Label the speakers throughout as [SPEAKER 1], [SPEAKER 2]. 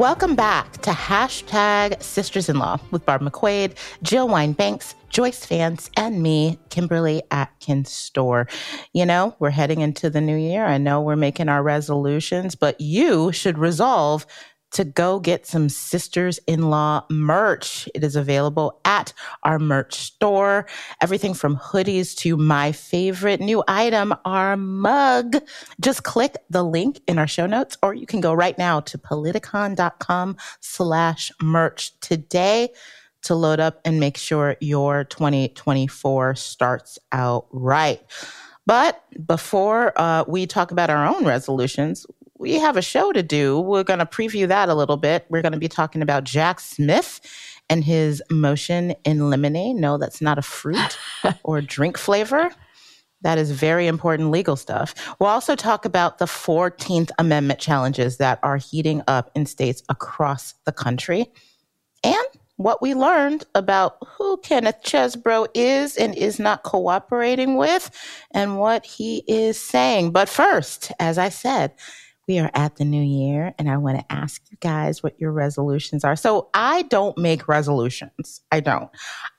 [SPEAKER 1] Welcome back to hashtag Sisters in Law with Barb McQuade, Jill Wine-Banks, Joyce Vance, and me, Kimberly Atkins Stohr. You know, we're heading into the new year. I know we're making our resolutions, but you should resolve to go get some sisters in law merch. It is available at our merch store. Everything from hoodies to my favorite new item, our mug. Just click the link in our show notes, or you can go right now to politicon.com slash merch today to load up and make sure your 2024 starts out right. But before uh, we talk about our own resolutions, we have a show to do. We're going to preview that a little bit. We're going to be talking about Jack Smith and his motion in lemonade. No, that's not a fruit or drink flavor. That is very important legal stuff. We'll also talk about the 14th Amendment challenges that are heating up in states across the country and what we learned about who Kenneth Chesebro is and is not cooperating with and what he is saying. But first, as I said, we are at the new year and I want to ask you guys what your resolutions are. So I don't make resolutions. I don't.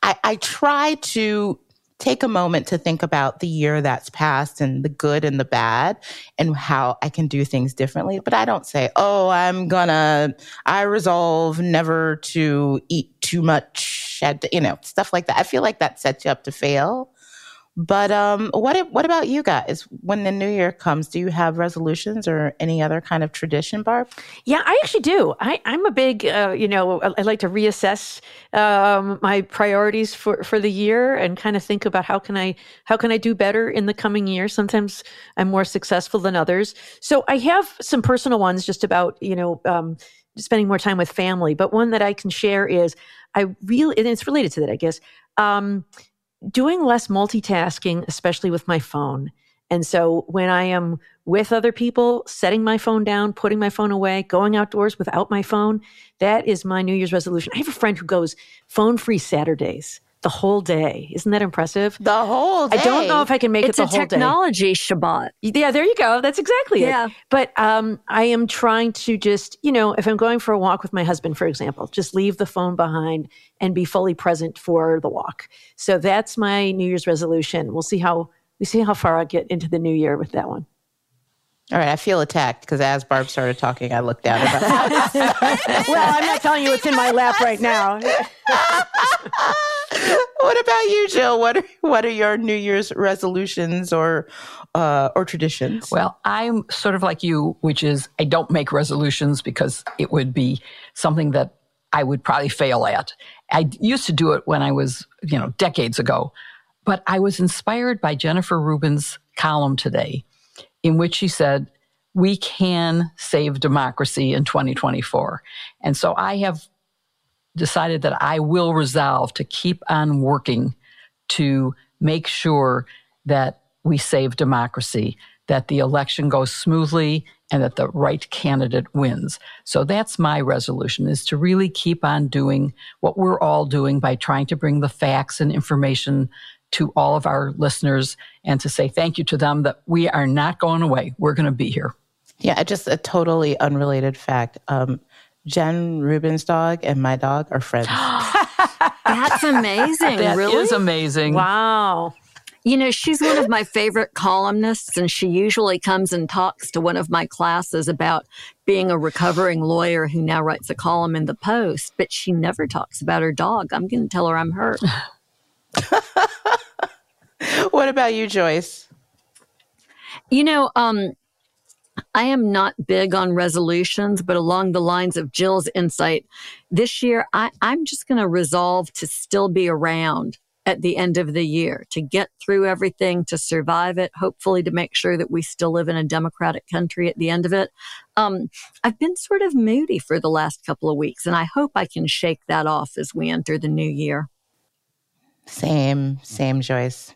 [SPEAKER 1] I, I try to take a moment to think about the year that's passed and the good and the bad and how I can do things differently. But I don't say, oh, I'm gonna, I resolve never to eat too much, you know, stuff like that. I feel like that sets you up to fail. But um, what what about you guys? When the new year comes, do you have resolutions or any other kind of tradition, Barb?
[SPEAKER 2] Yeah, I actually do. I, am a big, uh, you know, I, I, like to reassess um, my priorities for, for the year and kind of think about how can I how can I do better in the coming year. Sometimes I'm more successful than others. So I have some personal ones just about you know. Um, spending more time with family but one that i can share is i really and it's related to that i guess um, doing less multitasking, especially with my phone. And so when I am with other people, setting my phone down, putting my phone away, going outdoors without my phone, that is my New Year's resolution. I have a friend who goes phone free Saturdays the whole day. Isn't that impressive?
[SPEAKER 1] The whole day.
[SPEAKER 2] I don't know if I can make
[SPEAKER 3] it's
[SPEAKER 2] it the whole
[SPEAKER 3] day. It's a technology Shabbat.
[SPEAKER 2] Yeah, there you go. That's exactly yeah. it. But um, I am trying to just, you know, if I'm going for a walk with my husband, for example, just leave the phone behind and be fully present for the walk. So that's my New Year's resolution. We'll see how we see how far I get into the new year with that one.
[SPEAKER 1] All right, I feel attacked because as Barb started talking, I looked down.
[SPEAKER 2] well, I'm not telling you what's in my lap right now.
[SPEAKER 1] what about you, Jill? What are what are your New Year's resolutions or uh, or traditions?
[SPEAKER 4] Well, I'm sort of like you, which is I don't make resolutions because it would be something that I would probably fail at. I used to do it when I was, you know, decades ago, but I was inspired by Jennifer Rubin's column today in which she said, we can save democracy in 2024. And so I have decided that I will resolve to keep on working to make sure that we save democracy, that the election goes smoothly and that the right candidate wins. So that's my resolution is to really keep on doing what we're all doing by trying to bring the facts and information to all of our listeners and to say thank you to them that we are not going away. We're going to be here.
[SPEAKER 1] Yeah, just a totally unrelated fact. Um, Jen Rubin's dog and my dog are friends.
[SPEAKER 3] That's amazing.
[SPEAKER 4] That
[SPEAKER 3] really?
[SPEAKER 4] is amazing.
[SPEAKER 2] Wow.
[SPEAKER 3] You know, she's one of my favorite columnists, and she usually comes and talks to one of my classes about being a recovering lawyer who now writes a column in the Post, but she never talks about her dog. I'm going to tell her I'm hurt.
[SPEAKER 1] what about you, Joyce?
[SPEAKER 3] You know, um, I am not big on resolutions, but along the lines of Jill's insight, this year I, I'm just going to resolve to still be around at the end of the year to get through everything, to survive it, hopefully to make sure that we still live in a democratic country at the end of it. Um, I've been sort of moody for the last couple of weeks, and I hope I can shake that off as we enter the new year.
[SPEAKER 1] Same, same, Joyce.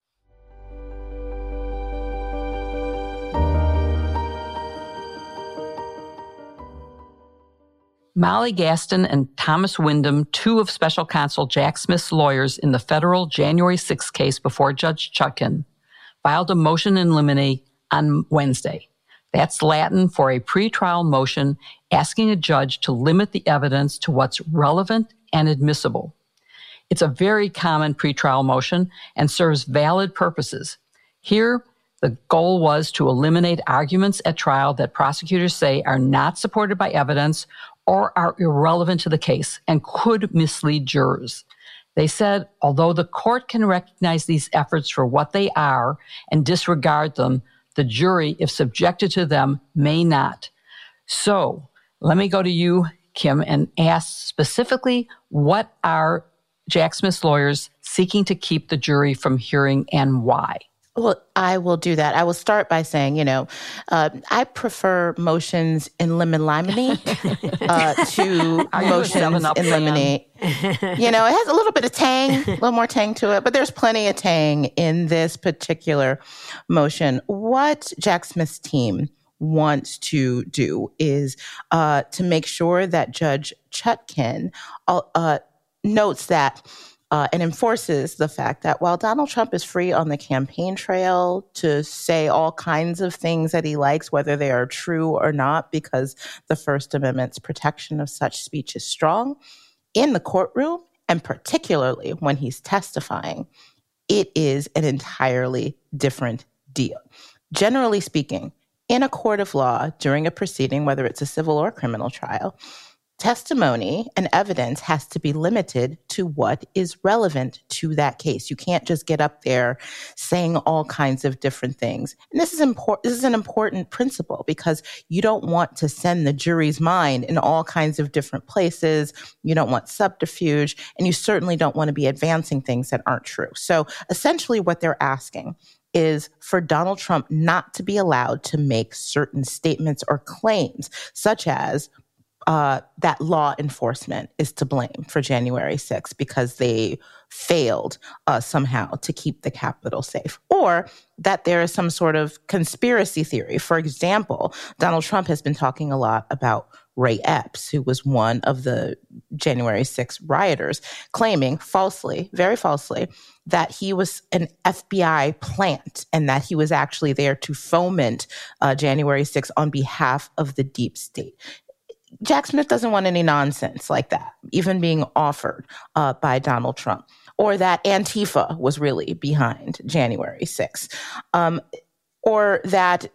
[SPEAKER 4] Molly Gaston and Thomas Windom, two of special counsel Jack Smith's lawyers in the federal January 6 case before Judge Chutkan, filed a motion in limine on Wednesday. That's Latin for a pretrial motion asking a judge to limit the evidence to what's relevant and admissible. It's a very common pretrial motion and serves valid purposes. Here, the goal was to eliminate arguments at trial that prosecutors say are not supported by evidence or are irrelevant to the case and could mislead jurors. They said, although the court can recognize these efforts for what they are and disregard them, the jury, if subjected to them, may not. So let me go to you, Kim, and ask specifically what are Jack Smith's lawyers seeking to keep the jury from hearing and why?
[SPEAKER 1] Well, I will do that. I will start by saying, you know, uh, I prefer motions in lemon limine uh, to motions in limine. you know, it has a little bit of tang, a little more tang to it, but there's plenty of tang in this particular motion. What Jack Smith's team wants to do is uh, to make sure that Judge Chutkan uh, notes that uh, and enforces the fact that while Donald Trump is free on the campaign trail to say all kinds of things that he likes, whether they are true or not, because the First Amendment's protection of such speech is strong, in the courtroom, and particularly when he's testifying, it is an entirely different deal. Generally speaking, in a court of law during a proceeding, whether it's a civil or criminal trial, testimony and evidence has to be limited to what is relevant to that case. You can't just get up there saying all kinds of different things. And this is important this is an important principle because you don't want to send the jury's mind in all kinds of different places. You don't want subterfuge and you certainly don't want to be advancing things that aren't true. So essentially what they're asking is for Donald Trump not to be allowed to make certain statements or claims, such as uh, that law enforcement is to blame for January 6th because they failed uh, somehow to keep the Capitol safe, or that there is some sort of conspiracy theory. For example, Donald Trump has been talking a lot about Ray Epps, who was one of the January 6th rioters, claiming falsely, very falsely, that he was an FBI plant and that he was actually there to foment uh, January 6th on behalf of the deep state. Jack Smith doesn't want any nonsense like that, even being offered uh, by Donald Trump, or that Antifa was really behind January 6th, um, or that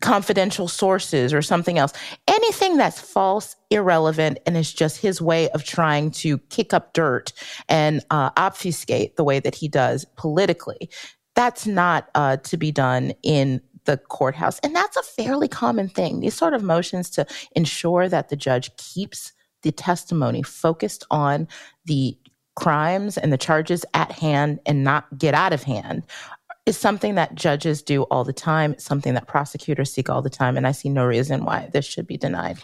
[SPEAKER 1] confidential sources or something else. Anything that's false, irrelevant, and is just his way of trying to kick up dirt and uh, obfuscate the way that he does politically. That's not uh, to be done in the courthouse. And that's a fairly common thing. These sort of motions to ensure that the judge keeps the testimony focused on the crimes and the charges at hand and not get out of hand is something that judges do all the time, something that prosecutors seek all the time, and I see no reason why this should be denied.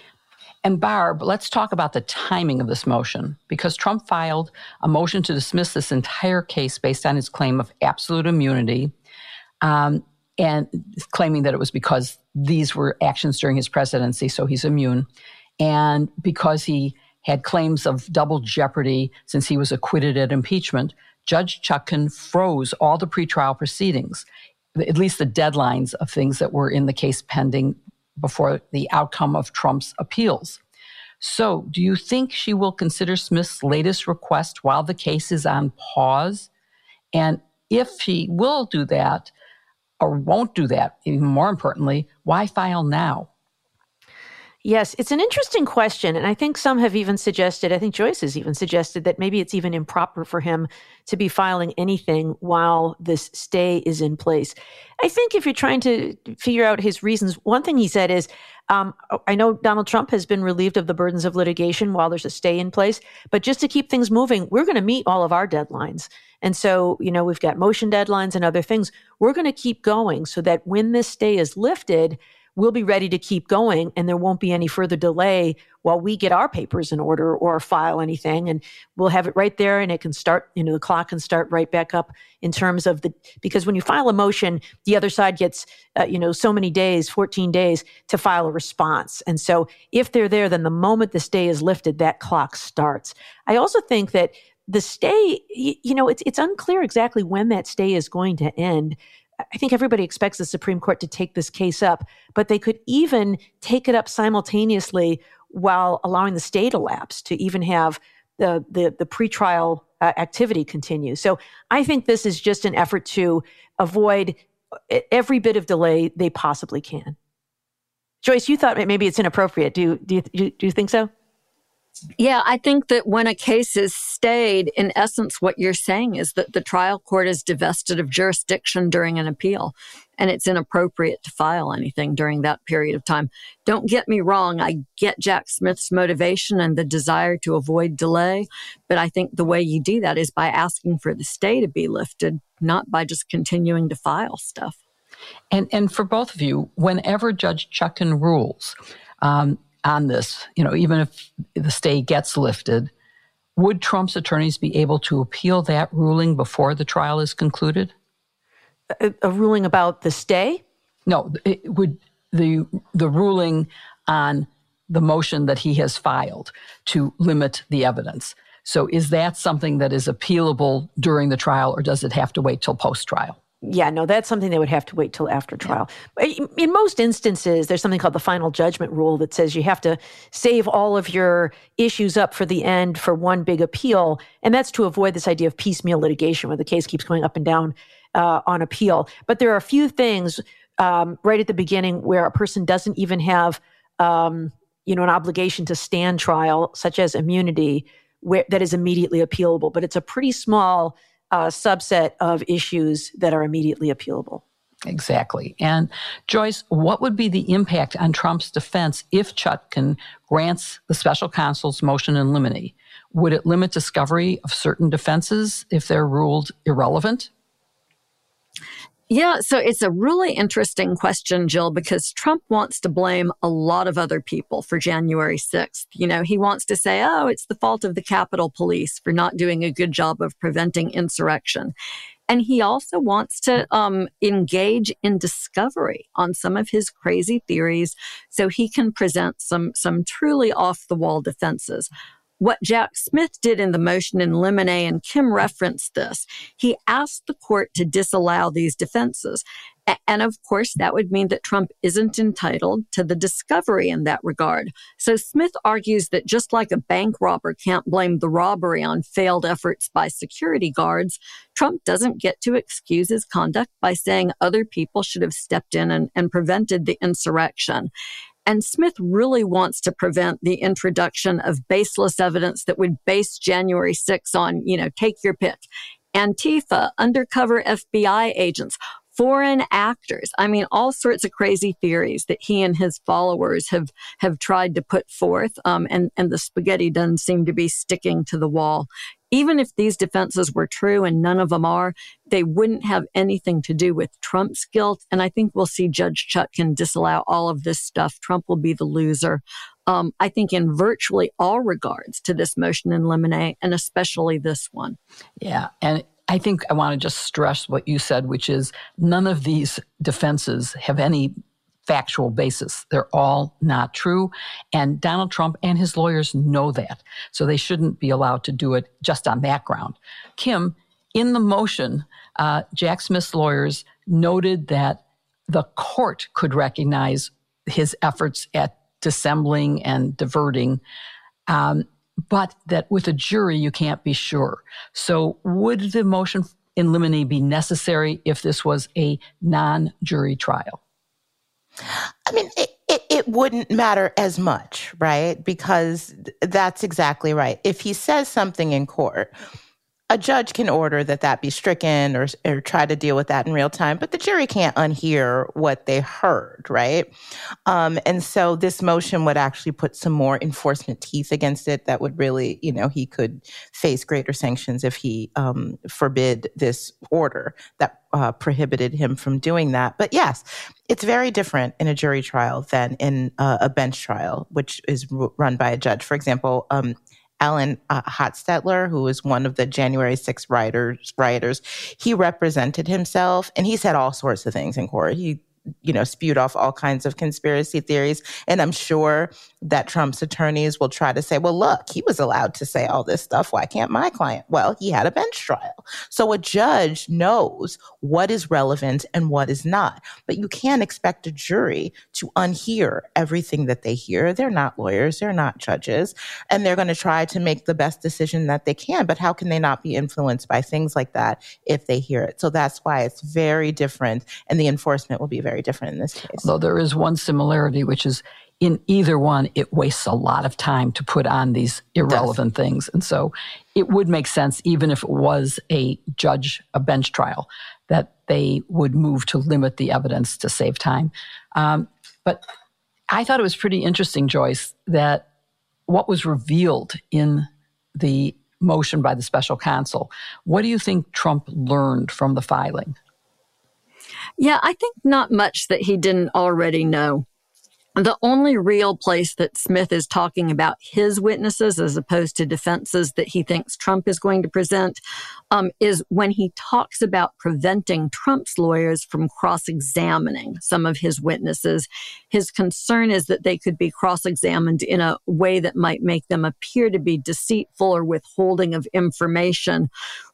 [SPEAKER 4] And Barb, let's talk about the timing of this motion because Trump filed a motion to dismiss this entire case based on his claim of absolute immunity um, and claiming that it was because these were actions during his presidency, so he's immune, and because he had claims of double jeopardy since he was acquitted at impeachment. Judge Chutkan froze all the pretrial proceedings, at least the deadlines of things that were in the case pending before the outcome of Trump's appeals. So, do you think she will consider Smith's latest request while the case is on pause? And if she will do that or won't do that, even more importantly, why file now?
[SPEAKER 2] Yes, it's an interesting question. And I think some have even suggested, I think Joyce has even suggested that maybe it's even improper for him to be filing anything while this stay is in place. I think if you're trying to figure out his reasons, one thing he said is, um, I know Donald Trump has been relieved of the burdens of litigation while there's a stay in place, but just to keep things moving, we're going to meet all of our deadlines. And so, you know, we've got motion deadlines and other things. We're going to keep going so that when this stay is lifted, we'll be ready to keep going and there won't be any further delay while we get our papers in order or file anything. And we'll have it right there and it can start you know the clock can start right back up in terms of the because when you file a motion the other side gets uh, you know so many days 14 days to file a response. And so if they're there then the moment the stay is lifted that clock starts. I also think that the stay you know it's it's unclear exactly when that stay is going to end I think everybody expects the Supreme Court to take this case up, but they could even take it up simultaneously while allowing the state elapse to even have the the, the pretrial uh, activity continue. So I think this is just an effort to avoid every bit of delay they possibly can. Joyce, you thought maybe it's inappropriate. Do do you, do you think so?
[SPEAKER 3] Yeah, I think that when a case is stayed, in essence, what you're saying is that the trial court is divested of jurisdiction during an appeal, and it's inappropriate to file anything during that period of time. Don't get me wrong, I get Jack Smith's motivation and the desire to avoid delay, but I think the way you do that is by asking for the stay to be lifted, not by just continuing to file stuff.
[SPEAKER 4] And and for both of you, whenever Judge Chutkan rules, um, on this, you know, even if the stay gets lifted, would Trump's attorneys be able to appeal that ruling before the trial is concluded?
[SPEAKER 2] A, a ruling about the stay?
[SPEAKER 4] No, it would the the ruling on the motion that he has filed to limit the evidence. So is that something that is appealable during the trial or does it have to wait till post trial?
[SPEAKER 2] Yeah, no, that's something they would have to wait till after trial. Yeah. In most instances, there's something called the final judgment rule that says you have to save all of your issues up for the end for one big appeal. And that's to avoid this idea of piecemeal litigation where the case keeps going up and down uh, on appeal. But there are a few things um, right at the beginning where a person doesn't even have, um, you know, an obligation to stand trial, such as immunity, where that is immediately appealable. But it's a pretty small uh, subset of issues that are immediately appealable.
[SPEAKER 4] Exactly. And Joyce, what would be the impact on Trump's defense if Chutkan grants the special counsel's motion in limine? Would it limit discovery of certain defenses if they're ruled irrelevant?
[SPEAKER 3] Yeah, so it's a really interesting question, Jill, because Trump wants to blame a lot of other people for January 6th. You know, he wants to say, oh, it's the fault of the Capitol Police for not doing a good job of preventing insurrection. And he also wants to um, engage in discovery on some of his crazy theories so he can present some, some truly off the wall defenses what Jack Smith did in the motion in limine, and Kim referenced this. He asked the court to disallow these defenses. And of course, that would mean that Trump isn't entitled to the discovery in that regard. So Smith argues that just like a bank robber can't blame the robbery on failed efforts by security guards, Trump doesn't get to excuse his conduct by saying other people should have stepped in and, and prevented the insurrection. And Smith really wants to prevent the introduction of baseless evidence that would base January 6 on, you know, take your pick. Antifa, undercover FBI agents, foreign actors. I mean, all sorts of crazy theories that he and his followers have have tried to put forth, um, and and the spaghetti doesn't seem to be sticking to the wall. Even if these defenses were true, and none of them are, they wouldn't have anything to do with Trump's guilt. And I think we'll see Judge Chutkan disallow all of this stuff. Trump will be the loser. Um, I think in virtually all regards to this motion in limine, and especially this one.
[SPEAKER 4] Yeah, and I think I want to just stress what you said, which is none of these defenses have any factual basis. They're all not true. And Donald Trump and his lawyers know that. So they shouldn't be allowed to do it just on that ground. Kim, in the motion, uh, Jack Smith's lawyers noted that the court could recognize his efforts at dissembling and diverting. Um, but that with a jury, you can't be sure. So, would the motion in limine be necessary if this was a non jury trial?
[SPEAKER 1] I mean, it, it, it, wouldn't matter as much, right? Because that's exactly right. If he says something in court, a judge can order that that be stricken or, or try to deal with that in real time, but the jury can't unhear what they heard, right? Um, and so this motion would actually put some more enforcement teeth against it that would really, you know, he could face greater sanctions if he um, forbid this order that uh, prohibited him from doing that. But yes, it's very different in a jury trial than in uh, a bench trial, which is run by a judge. For example, um, Alan uh, Hostetter, who was one of the January 6 rioters, rioters, he represented himself and he said all sorts of things in court. He you know, spewed off all kinds of conspiracy theories. And I'm sure that Trump's attorneys will try to say, well, look, he was allowed to say all this stuff. Why can't my client? Well, he had a bench trial. So a judge knows what is relevant and what is not. But you can't expect a jury to unhear everything that they hear. They're not lawyers, they're not judges, and they're going to try to make the best decision that they can. But how can they not be influenced by things like that if they hear it? So that's why it's very different, and the enforcement will be very different in this case.
[SPEAKER 4] Though there is one similarity, which is in either one, it wastes a lot of time to put on these irrelevant things. And so it would make sense, even if it was a judge, a bench trial, that they would move to limit the evidence to save time. Um, but I thought it was pretty interesting, Joyce, that what was revealed in the motion by the special counsel. What do you think Trump learned from the filing?
[SPEAKER 3] Yeah, I think not much that he didn't already know. The only real place that Smith is talking about his witnesses as opposed to defenses that he thinks Trump is going to present um, is when he talks about preventing Trump's lawyers from cross examining some of his witnesses. His concern is that they could be cross examined in a way that might make them appear to be deceitful or withholding of information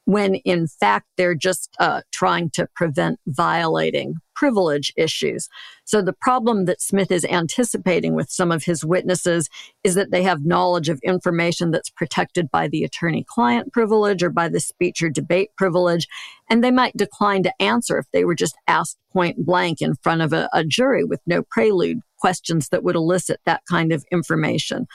[SPEAKER 3] when in fact they're just uh, trying to prevent violating privilege issues. So the problem that Smith is anticipating with some of his witnesses is that they have knowledge of information that's protected by the attorney client privilege or by the speech or debate privilege. And they might decline to answer if they were just asked point blank in front of a, a jury with no prelude questions that would elicit that kind of information.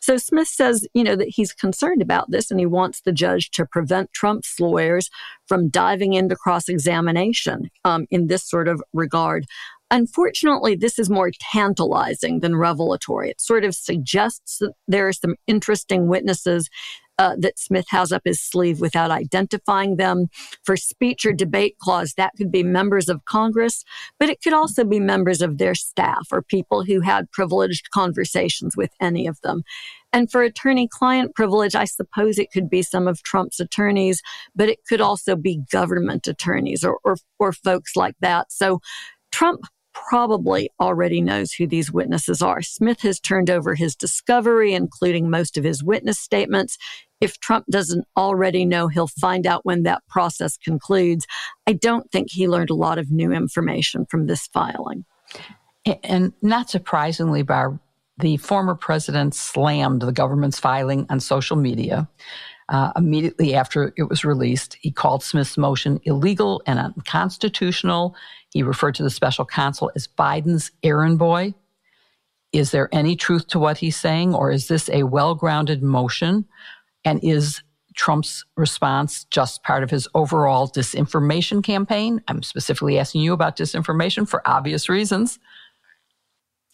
[SPEAKER 3] So Smith says, you know, that he's concerned about this and he wants the judge to prevent Trump's lawyers from diving into cross examination um, in this sort of regard. Unfortunately, this is more tantalizing than revelatory. It sort of suggests that there are some interesting witnesses uh, that Smith has up his sleeve without identifying them. For speech or debate clause, that could be members of Congress, but it could also be members of their staff or people who had privileged conversations with any of them. And for attorney client privilege, I suppose it could be some of Trump's attorneys, but it could also be government attorneys or, or, or folks like that. So Trump probably already knows who these witnesses are. Smith has turned over his discovery, including most of his witness statements. If Trump doesn't already know, he'll find out when that process concludes. I don't think he learned a lot of new information from this filing.
[SPEAKER 4] And not surprisingly, Barb, the former president slammed the government's filing on social media. Uh, immediately after it was released, he called Smith's motion illegal and unconstitutional. He referred to the special counsel as Biden's errand boy. Is there any truth to what he's saying, or is this a well grounded motion? And is Trump's response just part of his overall disinformation campaign? I'm specifically asking you about disinformation for obvious reasons.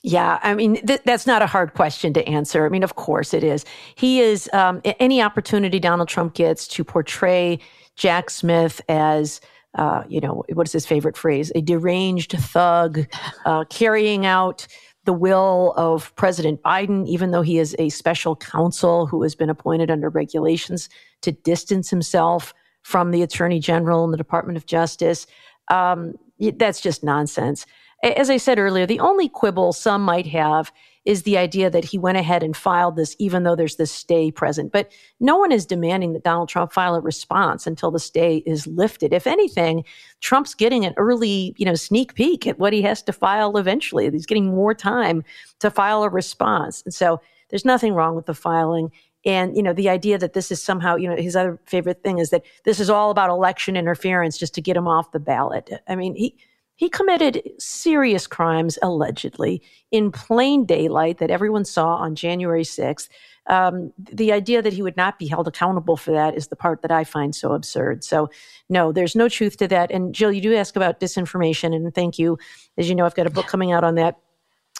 [SPEAKER 2] Yeah, I mean, th- that's not a hard question to answer. I mean, of course it is. He is, um, any opportunity Donald Trump gets to portray Jack Smith as, uh, you know, what is his favorite phrase? A deranged thug, uh, carrying out the will of President Biden, even though he is a special counsel who has been appointed under regulations to distance himself from the Attorney General and the Department of Justice. Um, that's just nonsense as I said earlier, the only quibble some might have is the idea that he went ahead and filed this, even though there's this stay present. But no one is demanding that Donald Trump file a response until the stay is lifted. If anything, Trump's getting an early, you know, sneak peek at what he has to file eventually. He's getting more time to file a response. And so there's nothing wrong with the filing. And, you know, the idea that this is somehow, you know, his other favorite thing is that this is all about election interference just to get him off the ballot. I mean, he, he committed serious crimes, allegedly, in plain daylight that everyone saw on January 6th. Um, the idea that he would not be held accountable for that is the part that I find so absurd. So, no, there's no truth to that. And Jill, you do ask about disinformation, and thank you. As you know, I've got a book coming out on that,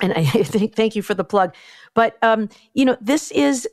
[SPEAKER 2] and I think thank you for the plug. But um, you know, this is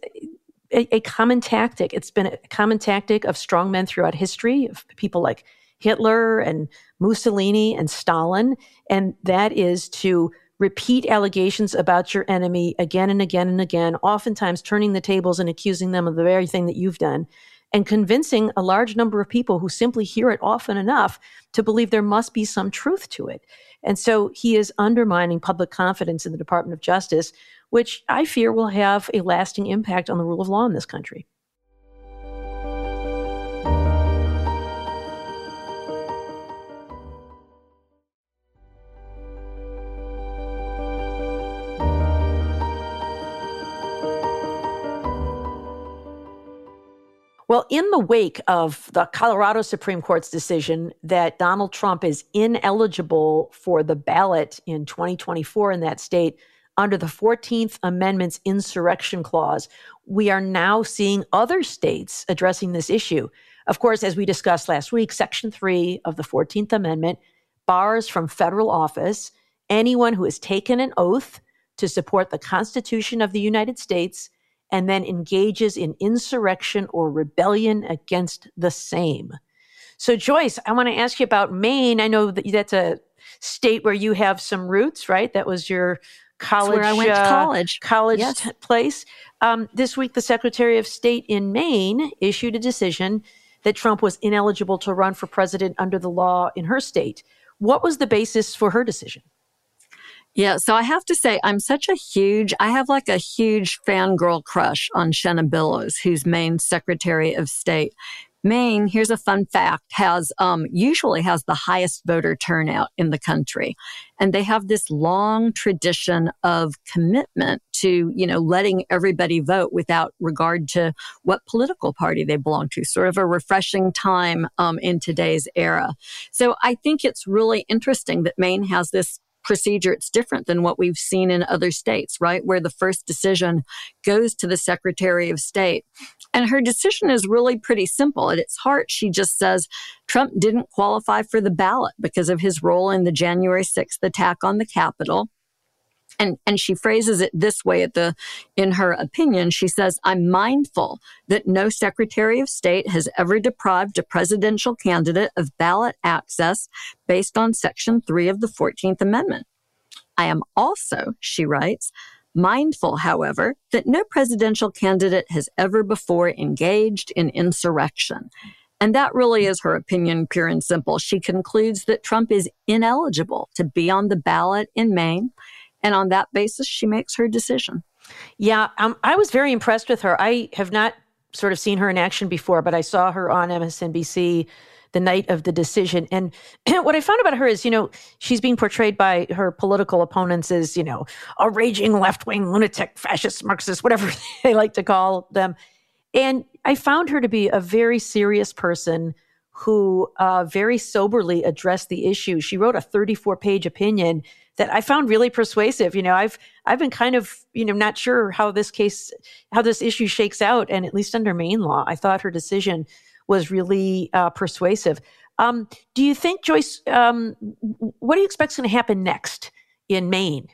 [SPEAKER 2] a, a common tactic. It's been a common tactic of strong men throughout history, of people like Hitler and Mussolini and Stalin. And that is to repeat allegations about your enemy again and again and again, oftentimes turning the tables and accusing them of the very thing that you've done, and convincing a large number of people who simply hear it often enough to believe there must be some truth to it. And so he is undermining public confidence in the Department of Justice, which I fear will have a lasting impact on the rule of law in this country. Well, in the wake of the Colorado Supreme Court's decision that Donald Trump is ineligible for the ballot in 2024 in that state under the 14th Amendment's insurrection clause, we are now seeing other states addressing this issue. Of course, as we discussed last week, Section 3 of the 14th Amendment bars from federal office anyone who has taken an oath to support the Constitution of the United States and then engages in insurrection or rebellion against the same. So, Joyce, I want to ask you about Maine. I know that that's a state where you have some roots, right? That was your college.
[SPEAKER 3] That's where I went to college.
[SPEAKER 2] Uh, college yes. t- place. Um, this week, the Secretary of State in Maine issued a decision that Trump was ineligible to run for president under the law in her state. What was the basis for her decision?
[SPEAKER 3] Yeah, so I have to say, I'm such a huge, I have like a huge fangirl crush on Shenna Bellows, who's Maine's Secretary of State. Maine, here's a fun fact, has um, usually has the highest voter turnout in the country, and they have this long tradition of commitment to you know letting everybody vote without regard to what political party they belong to. Sort of a refreshing time um, in today's era. So I think it's really interesting that Maine has this procedure, it's different than what we've seen in other states, right? Where the first decision goes to the Secretary of State. And her decision is really pretty simple. At its heart, she just says Trump didn't qualify for the ballot because of his role in the January 6th attack on the Capitol and and she phrases it this way at the in her opinion. She says i'm mindful that no secretary of state has ever deprived a presidential candidate of ballot access based on section 3 of the 14th amendment. I am also she writes mindful however that no presidential candidate has ever before engaged in insurrection. And that really is her opinion, pure and simple. She concludes that Trump is ineligible to be on the ballot in Maine and on that basis, she makes her decision.
[SPEAKER 2] Yeah, um, I was very impressed with her. I have not sort of seen her in action before, but I saw her on MSNBC the night of the decision. And what I found about her is, you know, she's being portrayed by her political opponents as, you know, a raging left wing lunatic, fascist, Marxist, whatever they like to call them. And I found her to be a very serious person who uh, very soberly addressed the issue. She wrote a 34 page opinion that I found really persuasive. You know, I've I've been kind of you know not sure how this case how this issue shakes out, and at least under Maine law, I thought her decision was really uh, persuasive. Um, do you think, Joyce? Um, what do you expect is going to happen next in Maine?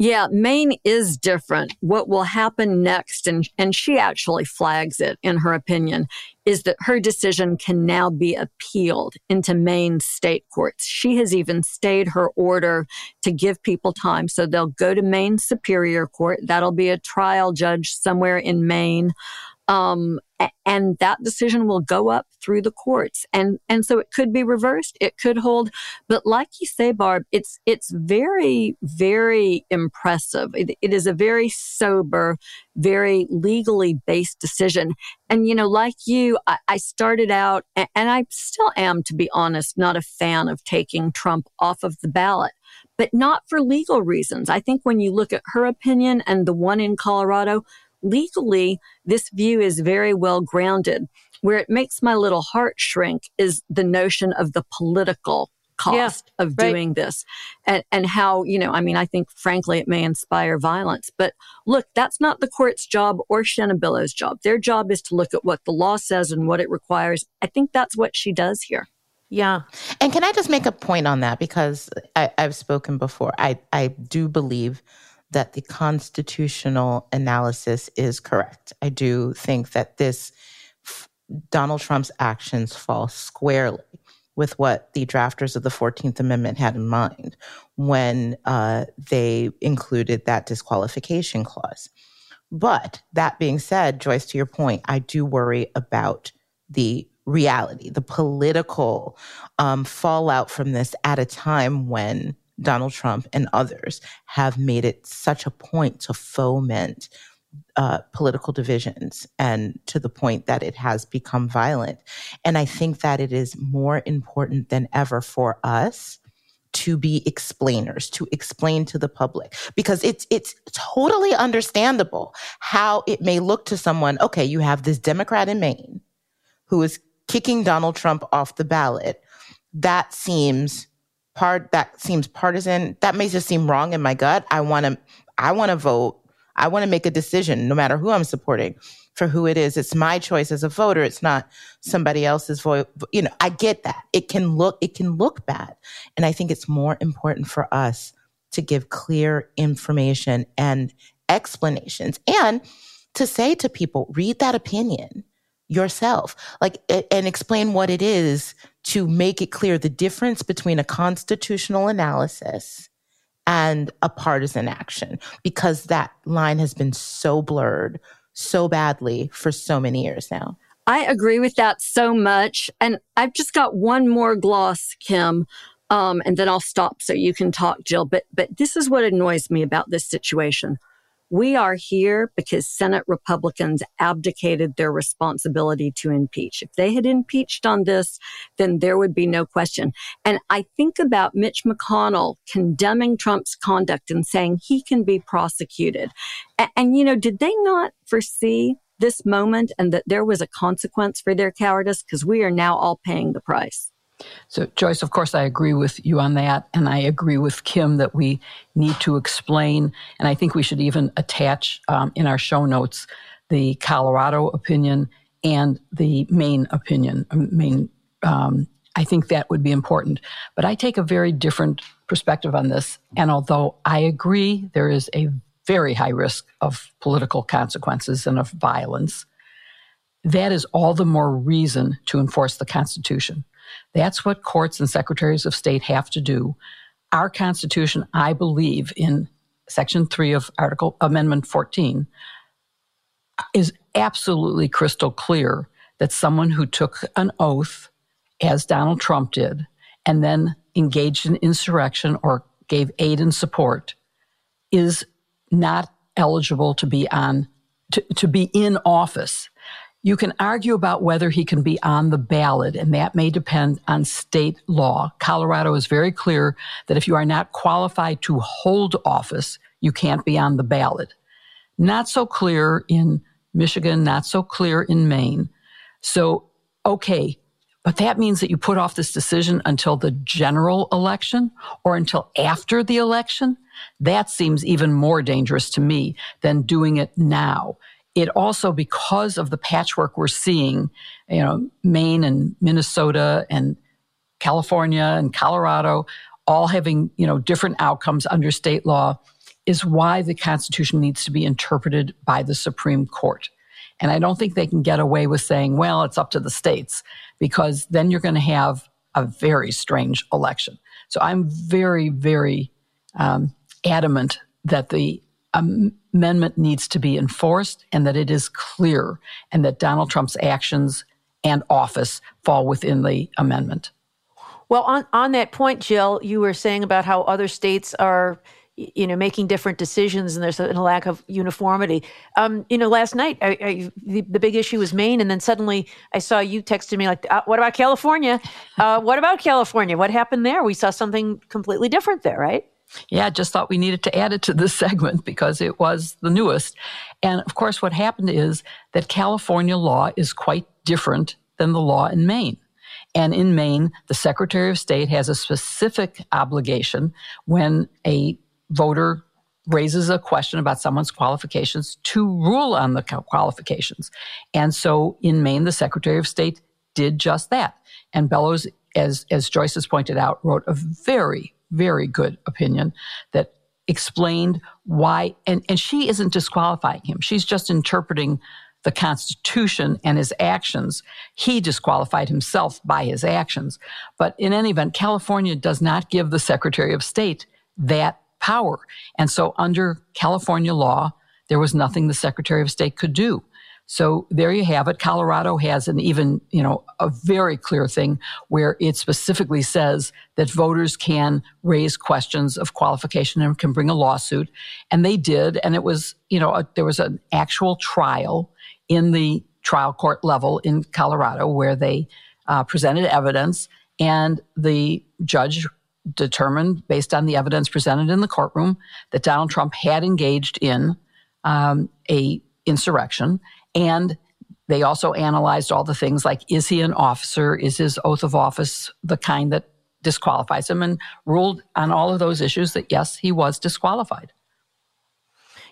[SPEAKER 3] Yeah, Maine is different. What will happen next, and, and she actually flags it in her opinion, is that her decision can now be appealed into Maine state courts. She has even stayed her order to give people time. So they'll go to Maine Superior Court. That'll be a trial judge somewhere in Maine. Um, and that decision will go up through the courts. And, and so it could be reversed. It could hold. But like you say, Barb, it's, it's very, very impressive. it, it is a very sober, very legally based decision. And, you know, like you, I, I started out, and, and I still am, to be honest, not a fan of taking Trump off of the ballot but not for legal reasons. I think when you look at her opinion and the one in Colorado, legally, this view is very well grounded. Where it makes my little heart shrink is the notion of the political cost yeah, of doing right. this and, and how, you know, I mean, I think frankly it may inspire violence. But look, that's not the court's job or Shenna Bellows' job. Their job is to look at what the law says and what it requires. I think that's what she does here.
[SPEAKER 1] Yeah. And can I just make a point on that? Because I, have spoken before. I, I do believe that the constitutional analysis is correct. I do think that this Donald Trump's actions fall squarely with what the drafters of the 14th Amendment had in mind when uh, they included that disqualification clause. But that being said, Joyce, to your point, I do worry about the reality, the political um, fallout from this at a time when Donald Trump and others have made it such a point to foment uh, political divisions and to the point that it has become violent. And I think that it is more important than ever for us to be explainers, to explain to the public, because it's it's totally understandable how it may look to someone. Okay, you have this Democrat in Maine who is kicking Donald Trump off the ballot. That seems part that seems partisan. That may just seem wrong in my gut. I want to I want to vote. I want to make a decision no matter who I'm supporting for who it is. It's my choice as a voter. It's not somebody else's voice. You know, I get that. It can look it can look bad. And I think it's more important for us to give clear information and explanations and to say to people, read that opinion yourself. Like and explain what it is to make it clear the difference between a constitutional analysis and a partisan action because that line has been so blurred so badly for so many years now.
[SPEAKER 3] I agree with that so much and i've just got one more gloss kim um, and then i'll stop so you can talk jill but but this is what annoys me about this situation we are here because Senate Republicans abdicated their responsibility to impeach. If they had impeached on this, then there would be no question. And I think about Mitch McConnell condemning Trump's conduct and saying he can be prosecuted. And, and you know, did they not foresee this moment and that there was a consequence for their cowardice? Because we are now all paying the price.
[SPEAKER 4] So, Joyce, of course, I agree with you on that. And I agree with Kim that we need to explain. And I think we should even attach um, in our show notes the Colorado opinion and the Maine opinion. Um, Maine, um, I think that would be important. But I take a very different perspective on this. And although I agree there is a very high risk of political consequences and of violence, that is all the more reason to enforce the Constitution. That's what courts and secretaries of state have to do. Our Constitution, I believe, in Section 3 of Article Amendment 14, is absolutely crystal clear that someone who took an oath, as Donald Trump did, and then engaged in insurrection or gave aid and support, is not eligible to be on to, to be in office. You can argue about whether he can be on the ballot, and that may depend on state law. Colorado is very clear that if you are not qualified to hold office, you can't be on the ballot. Not so clear in Michigan, not so clear in Maine. So, okay, But that means that you put off this decision until the general election or until after the election. That seems even more dangerous to me than doing it now. It also, because of the patchwork we're seeing, you know, Maine and Minnesota and California and Colorado all having, you know, different outcomes under state law is why the Constitution needs to be interpreted by the Supreme Court. And I don't think they can get away with saying, well, it's up to the states, because then you're going to have a very strange election. So I'm very, very um, adamant that the amendment needs to be enforced and that it is clear and that Donald Trump's actions and office fall within the amendment.
[SPEAKER 2] Well, on, on that point, Jill, you were saying about how other states are you know making different decisions and there's a, a lack of uniformity. Um, you know last night I, I, the, the, big issue was maine and then suddenly i saw you texted me like uh, what about california? Uh, what about california? What happened there? We saw something completely different there right
[SPEAKER 4] yeah, just thought we needed to add it to this segment because it was the newest. And of course, what happened is that California law is quite different than the law in Maine. And in Maine, the Secretary of State has a specific obligation when a voter raises a question about someone's qualifications to rule on the qualifications. And so in Maine, the Secretary of State did just that. And Bellows, as, as Joyce has pointed out, wrote a very, very good opinion that explained why, and, and she isn't disqualifying him. She's just interpreting the Constitution and his actions. He disqualified himself by his actions. But in any event, California does not give the Secretary of State that power. And so under California law, there was nothing the Secretary of State could do. So there you have it. Colorado has an even, you know, a very clear thing where it specifically says that voters can raise questions of qualification and can bring a lawsuit. And they did. And it was, you know, a, there was an actual trial in the trial court level in Colorado where they uh, presented evidence and the judge determined, based on the evidence presented in the courtroom, that Donald Trump had engaged in um, a insurrection, and they also analyzed all the things like is he an officer? Is his oath of office the kind that disqualifies him? And ruled on all of those issues that yes, he was disqualified.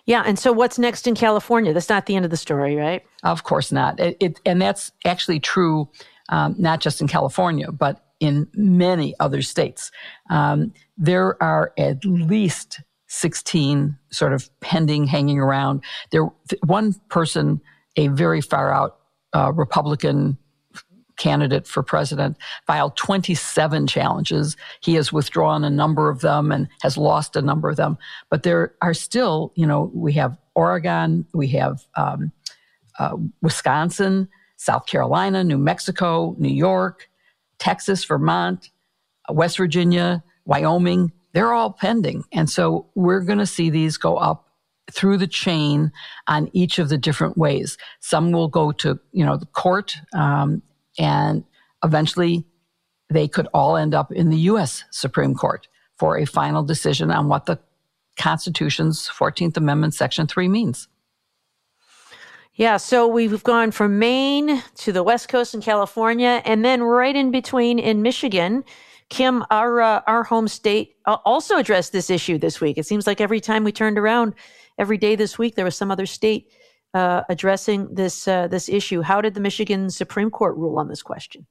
[SPEAKER 2] Yeah, and so what's next in California? That's not the end of the story, right?
[SPEAKER 4] Of course not. It, it, and that's actually true, um, not just in California, but in many other states. Um, there are at least 16 sort of pending, hanging around. There, one person, a very far out uh, Republican candidate for president, filed 27 challenges. He has withdrawn a number of them and has lost a number of them. But there are still, you know, we have Oregon, we have um, uh, Wisconsin, South Carolina, New Mexico, New York, Texas, Vermont, West Virginia, Wyoming, they're all pending. And so we're going to see these go up through the chain on each of the different ways. Some will go to, you know, the court, um, and eventually they could all end up in the U.S. Supreme Court for a final decision on what the Constitution's 14th Amendment, Section 3 means.
[SPEAKER 2] Yeah, so we've gone from Maine to the West Coast in California, and then right in between in Michigan. Kim, our uh, our home state, uh, also addressed this issue this week. It seems like every time we turned around, every day this week, there was some other state uh, addressing this uh, this issue. How did the Michigan Supreme Court rule on this question?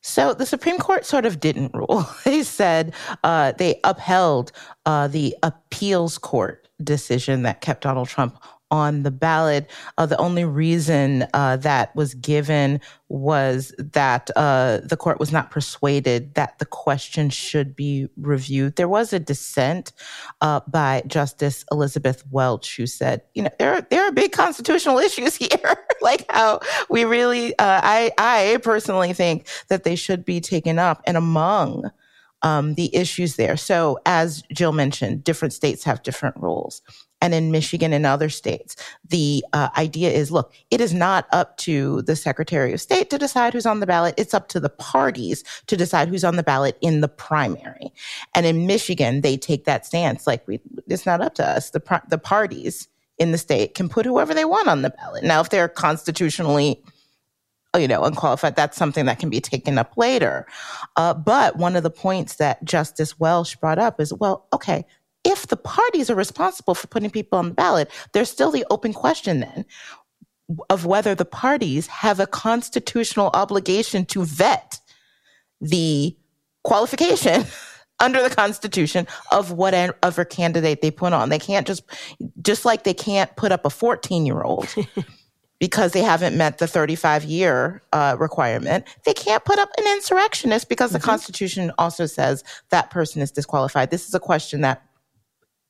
[SPEAKER 1] So the Supreme Court sort of didn't rule. they said uh, they upheld uh, the appeals court decision that kept Donald Trump on the ballot. Uh, the only reason uh, that was given was that uh, the court was not persuaded that the question should be reviewed. There was a dissent uh, by Justice Elizabeth Welch who said, "You know, there are, there are big constitutional issues here, like how we really, uh, I I personally think that they should be taken up and among." Um, the issues there. So, as Jill mentioned, different states have different rules and in Michigan and other states. The uh, idea is look, it is not up to the Secretary of State to decide who's on the ballot. It's up to the parties to decide who's on the ballot in the primary. And in Michigan, they take that stance like we, it's not up to us. The, the parties in the state can put whoever they want on the ballot. Now, if they're constitutionally you know, unqualified, that's something that can be taken up later. Uh, but one of the points that Justice Welch brought up is, well, okay, if the parties are responsible for putting people on the ballot, there's still the open question then of whether the parties have a constitutional obligation to vet the qualification under the constitution of whatever candidate they put on. They can't just just like they can't put up a 14-year-old because they haven't met the 35 year uh, requirement. They can't put up an insurrectionist because mm-hmm. the Constitution also says that person is disqualified. This is a question that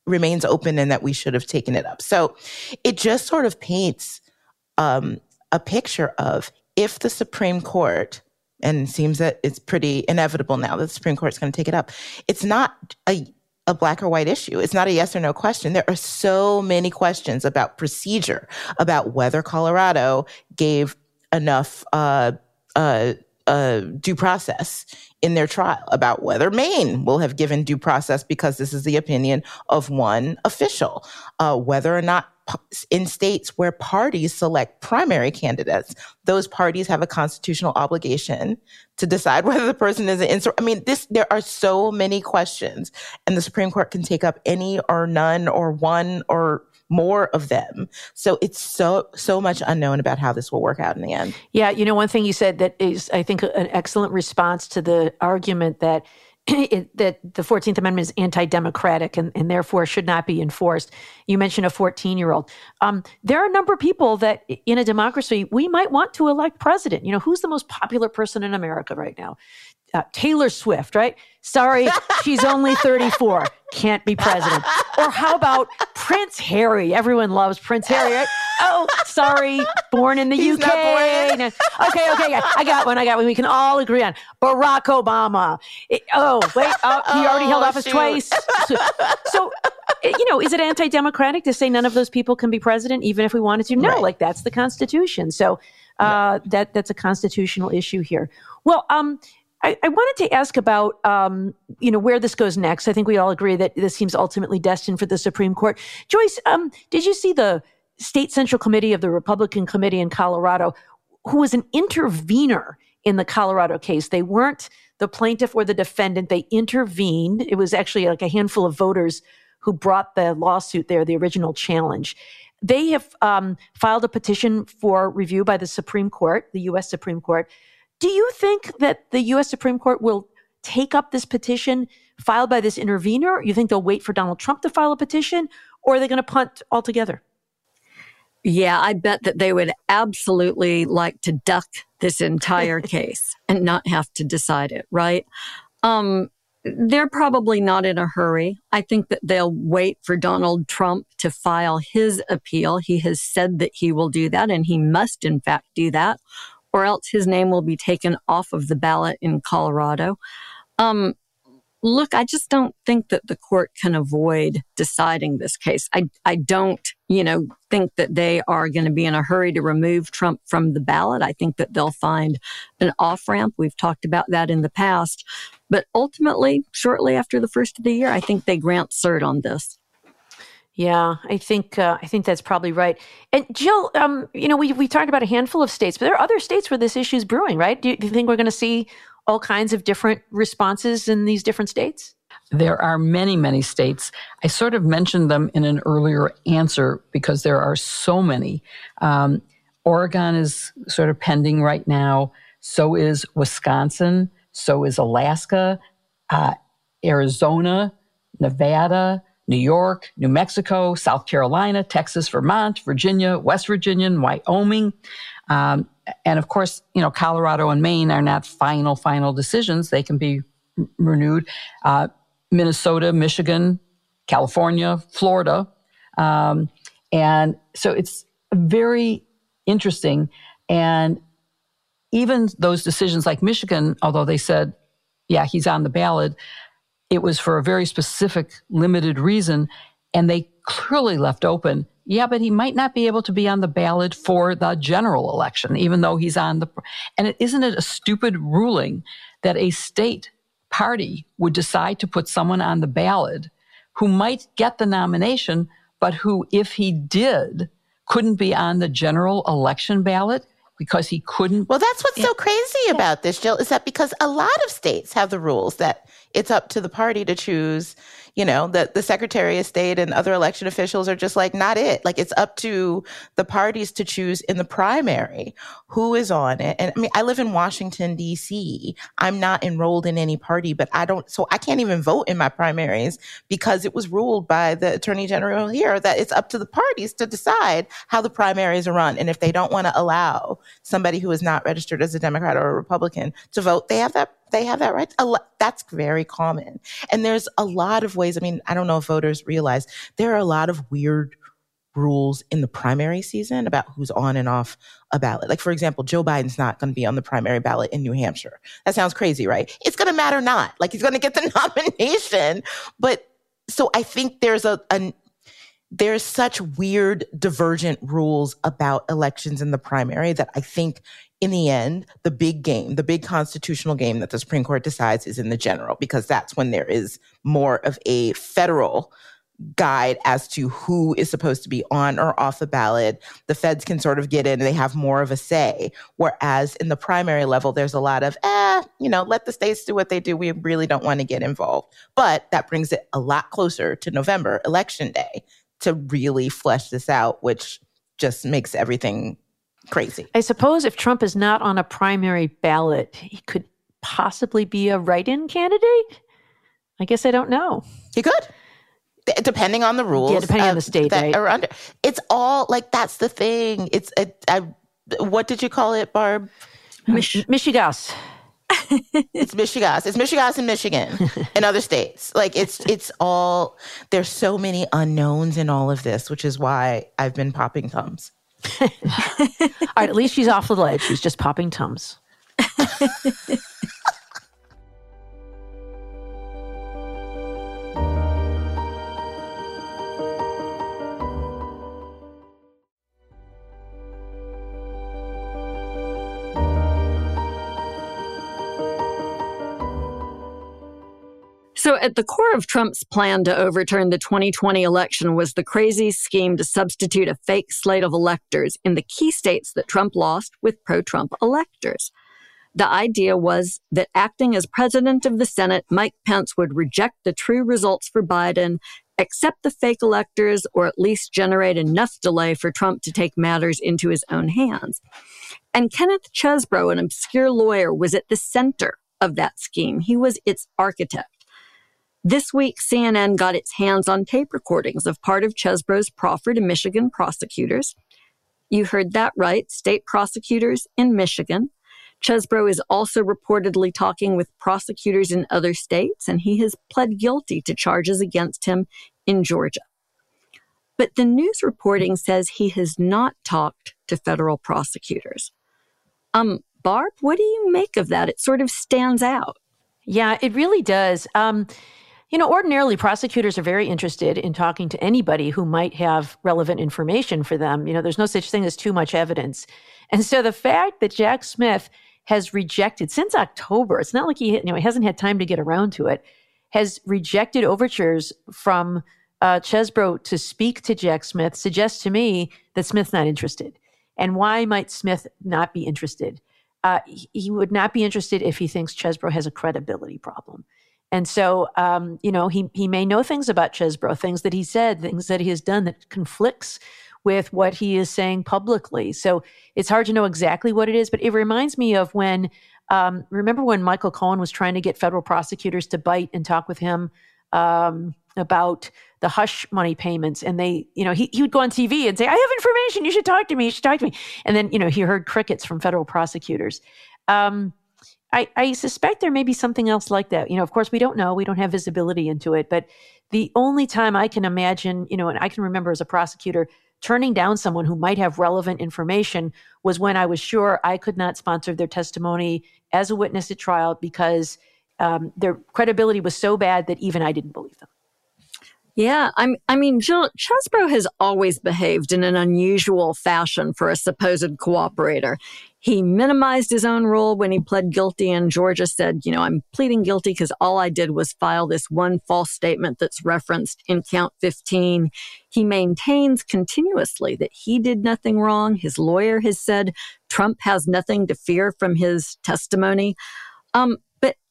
[SPEAKER 1] remains open and that we should have taken it up. So it just sort of paints um, a picture of if the Supreme Court, and it seems that it's pretty inevitable now that the Supreme Court is going to take it up, it's not a a black or white issue. It's not a yes or no question. There are so many questions about procedure, about whether Colorado gave enough uh, uh, uh, due process in their trial, about whether Maine will have given due process because this is the opinion of one official, uh, whether or not in states where parties select primary candidates, those parties have a constitutional obligation to decide whether the person is an insur- I mean, this there are so many questions, and the Supreme Court can take up any or none or one or more of them. So it's so so much unknown about how this will work out in the end.
[SPEAKER 2] Yeah, you know, one thing you said that is, I think, an excellent response to the argument that it, that the 14th Amendment is anti democratic and, and, therefore should not be enforced. You mentioned a 14 year old. Um, there are a number of people that in a democracy we might want to elect president. You know, who's the most popular person in America right now? Uh, Taylor Swift, right? Sorry, she's only 34, can't be president. Or how about Prince Harry? Everyone loves Prince Harry, right? Oh, sorry, born in the
[SPEAKER 1] He's
[SPEAKER 2] UK. okay, okay, I got one. I got one. We can all agree on Barack Obama. It, oh, wait, oh, he already oh, held office shoot. twice. So, so, you know, is it anti-democratic to say none of those people can be president, even if we wanted to? No, right. like that's the Constitution. So uh, that that's a constitutional issue here. Well, um, I, I, wanted to ask about, um, you know, where this goes next. I think we all agree that this seems ultimately destined for the Supreme Court. Joyce, um, did you see the State Central Committee of the Republican Committee in Colorado, who was an intervener in the Colorado case? They weren't the plaintiff or the defendant. They intervened. It was actually like a handful of voters who brought the lawsuit there, the original challenge. They have um, filed a petition for review by the Supreme Court, the U.S. Supreme Court do you think that the U.S. Supreme Court will take up this petition filed by this intervener? You think they'll wait for Donald Trump to file a petition, or are they going to punt altogether?
[SPEAKER 3] Yeah, I bet that they would absolutely like to duck this entire case and not have to decide it, right? Um, they're probably not in a hurry. I think that they'll wait for Donald Trump to file his appeal. He has said that he will do that, and he must, in fact, do that or else his name will be taken off of the ballot in Colorado. Um, look, I just don't think that the court can avoid deciding this case. I, I don't, you know, think that they are going to be in a hurry to remove Trump from the ballot. I think that they'll find an off ramp. We've talked about that in the past. But ultimately, shortly after the first of the year, I think they grant cert on this.
[SPEAKER 2] Yeah, I think uh, I think that's probably right. And Jill, um, you know, we we talked about a handful of states, but there are other states where this issue is brewing, right? Do you, do you think we're going to see all kinds of different responses in these different states?
[SPEAKER 4] There are many, many states. I sort of mentioned them in an earlier answer because there are so many. Um, Oregon is sort of pending right now. So is Wisconsin. So is Alaska, uh, Arizona, Nevada, New York, New Mexico, South Carolina, Texas, Vermont, Virginia, West Virginia, and Wyoming. Um, and of course, you know, Colorado and Maine are not final, final decisions. They can be r- renewed. Uh, Minnesota, Michigan, California, Florida. Um, and so it's very interesting. And even those decisions like Michigan, although they said, yeah, he's on the ballot, it was for a very specific, limited reason. And they clearly left open, yeah, but he might not be able to be on the ballot for the general election, even though he's on the. And is isn't it a stupid ruling that a state party would decide to put someone on the ballot who might get the nomination, but who, if he did, couldn't be on the general election ballot? Because he couldn't.
[SPEAKER 1] Well, that's what's so crazy about this, Jill, is that because a lot of states have the rules that it's up to the party to choose you know, that the Secretary of State and other election officials are just like, not it. Like it's up to the parties to choose in the primary who is on it. And I mean, I live in Washington, D.C. I'm not enrolled in any party, but I don't, so I can't even vote in my primaries because it was ruled by the Attorney General here that it's up to the parties to decide how the primaries are run. And if they don't want to allow somebody who is not registered as a Democrat or a Republican to vote, they have that they have that right. That's very common. And there's a lot of ways. I mean, I don't know if voters realize there are a lot of weird rules in the primary season about who's on and off a ballot. Like, for example, Joe Biden's not going to be on the primary ballot in New Hampshire. That sounds crazy, right? It's going to matter not. Like, he's going to get the nomination. But so I think there's a, a there's such weird divergent rules about elections in the primary that I think in the end, the big game, the big constitutional game that the Supreme Court decides is in the general, because that's when there is more of a federal guide as to who is supposed to be on or off the ballot. The feds can sort of get in they have more of a say. Whereas in the primary level, there's a lot of, eh, you know, let the states do what they do. We really don't want to get involved. But that brings it a lot closer to November, election day, to really flesh this out, which just makes everything crazy.
[SPEAKER 2] I suppose if Trump is not on a primary ballot, he could possibly be a write in candidate. I guess I don't know.
[SPEAKER 1] He could. depending on the rules.
[SPEAKER 2] Yeah, depending on the state,
[SPEAKER 1] that
[SPEAKER 2] right?
[SPEAKER 1] are under. It's all like that's the thing. It's a, I, what did you call it, Barb?
[SPEAKER 2] Mich- Mishigas.
[SPEAKER 1] it's Mishigas. It's Mishigas in Michigan and other states. Like it's it's all there's so many unknowns in all of this, which is why I've been popping tums.
[SPEAKER 2] All right, at least she's off the ledge. She's just popping tums.
[SPEAKER 3] at the core of Trump's plan to overturn the 2020 election was the crazy scheme to substitute a fake slate of electors in the key states that Trump lost with pro Trump electors. The idea was that acting as president of the Senate, Mike Pence would reject the true results for Biden, accept the fake electors, or at least generate enough delay for Trump to take matters into his own hands. And Kenneth Chesebro, an obscure lawyer, was at the center of that scheme. He was its architect. This week, CNN got its hands on tape recordings of part of Chesebro's proffer to Michigan prosecutors. You heard that right, state prosecutors in Michigan. Chesebro is also reportedly talking with prosecutors in other states, and he has pled guilty to charges against him in Georgia. But the news reporting says he has not talked to federal prosecutors. Um, Barb, what do you make of that? It sort of stands out.
[SPEAKER 2] Yeah, it really does. Um, you know, ordinarily prosecutors are very interested in talking to anybody who might have relevant information for them. You know, there's no such thing as too much evidence. And so the fact that Jack Smith has rejected since October, it's not like he, you know, he hasn't had time to get around to it, has rejected overtures from uh, Chesebro to speak to Jack Smith suggests to me that Smith's not interested. And why might Smith not be interested? Uh, he would not be interested if he thinks Chesebro has a credibility problem. And so, um, you know, he he may know things about Chesebro, things that he said, things that he has done that conflicts with what he is saying publicly. So it's hard to know exactly what it is, but it reminds me of when, um, remember when Michael Cohen was trying to get federal prosecutors to bite and talk with him um, about the hush money payments, and they, you know, he he would go on TV and say, "I have information. You should talk to me. You should talk to me," and then you know he heard crickets from federal prosecutors. Um, I, I suspect there may be something else like that. You know, of course, we don't know. We don't have visibility into it. But the only time I can imagine, you know, and I can remember as a prosecutor turning down someone who might have relevant information was when I was sure I could not sponsor their testimony as a witness at trial because um, their credibility was so bad that even I didn't believe them.
[SPEAKER 3] Yeah, I'm, I mean, Jill, Chesebro has always behaved in an unusual fashion for a supposed cooperator. He minimized his own role when he pled guilty, and Georgia said, You know, I'm pleading guilty because all I did was file this one false statement that's referenced in count 15. He maintains continuously that he did nothing wrong. His lawyer has said Trump has nothing to fear from his testimony. Um,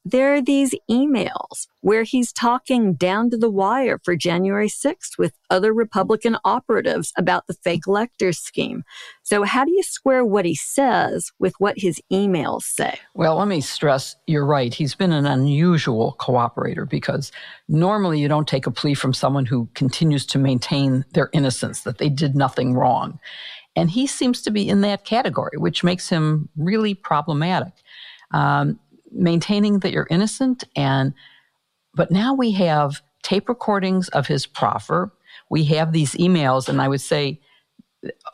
[SPEAKER 3] there are these emails where he's talking down to the wire for January 6th with other Republican operatives about the fake electors scheme. So, how do you square what he says with what his emails say?
[SPEAKER 4] Well, let me stress you're right. He's been an unusual cooperator because normally you don't take a plea from someone who continues to maintain their innocence, that they did nothing wrong. And he seems to be in that category, which makes him really problematic. Um, maintaining that you're innocent and but now we have tape recordings of his proffer. We have these emails and i would say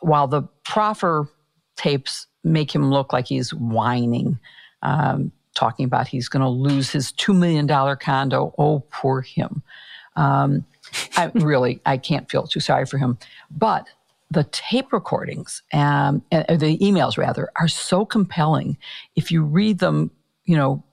[SPEAKER 4] while the proffer tapes make him look like he's whining um, talking about he's going to lose his $2 million condo oh poor him. Um, i really i can't feel too sorry for him. But the tape recordings um, and the emails rather are so compelling. If you read them you know,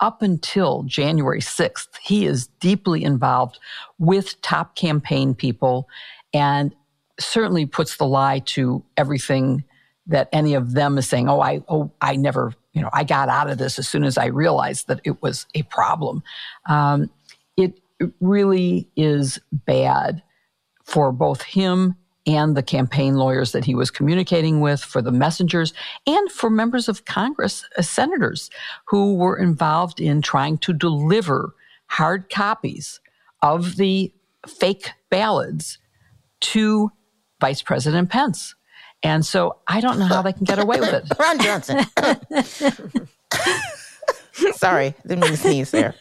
[SPEAKER 4] up until January 6th, he is deeply involved with top campaign people and certainly puts the lie to everything that any of them is saying, oh, I, oh, I never, you know, I got out of this as soon as I realized that it was a problem. Um, it, it really is bad for both him and the campaign lawyers that he was communicating with, for the messengers, and for members of Congress, uh, senators who were involved in trying to deliver hard copies of the fake ballots to Vice President Pence. And so I don't know how they can get away with it.
[SPEAKER 1] Ron Johnson. Sorry, didn't mean to sneeze there.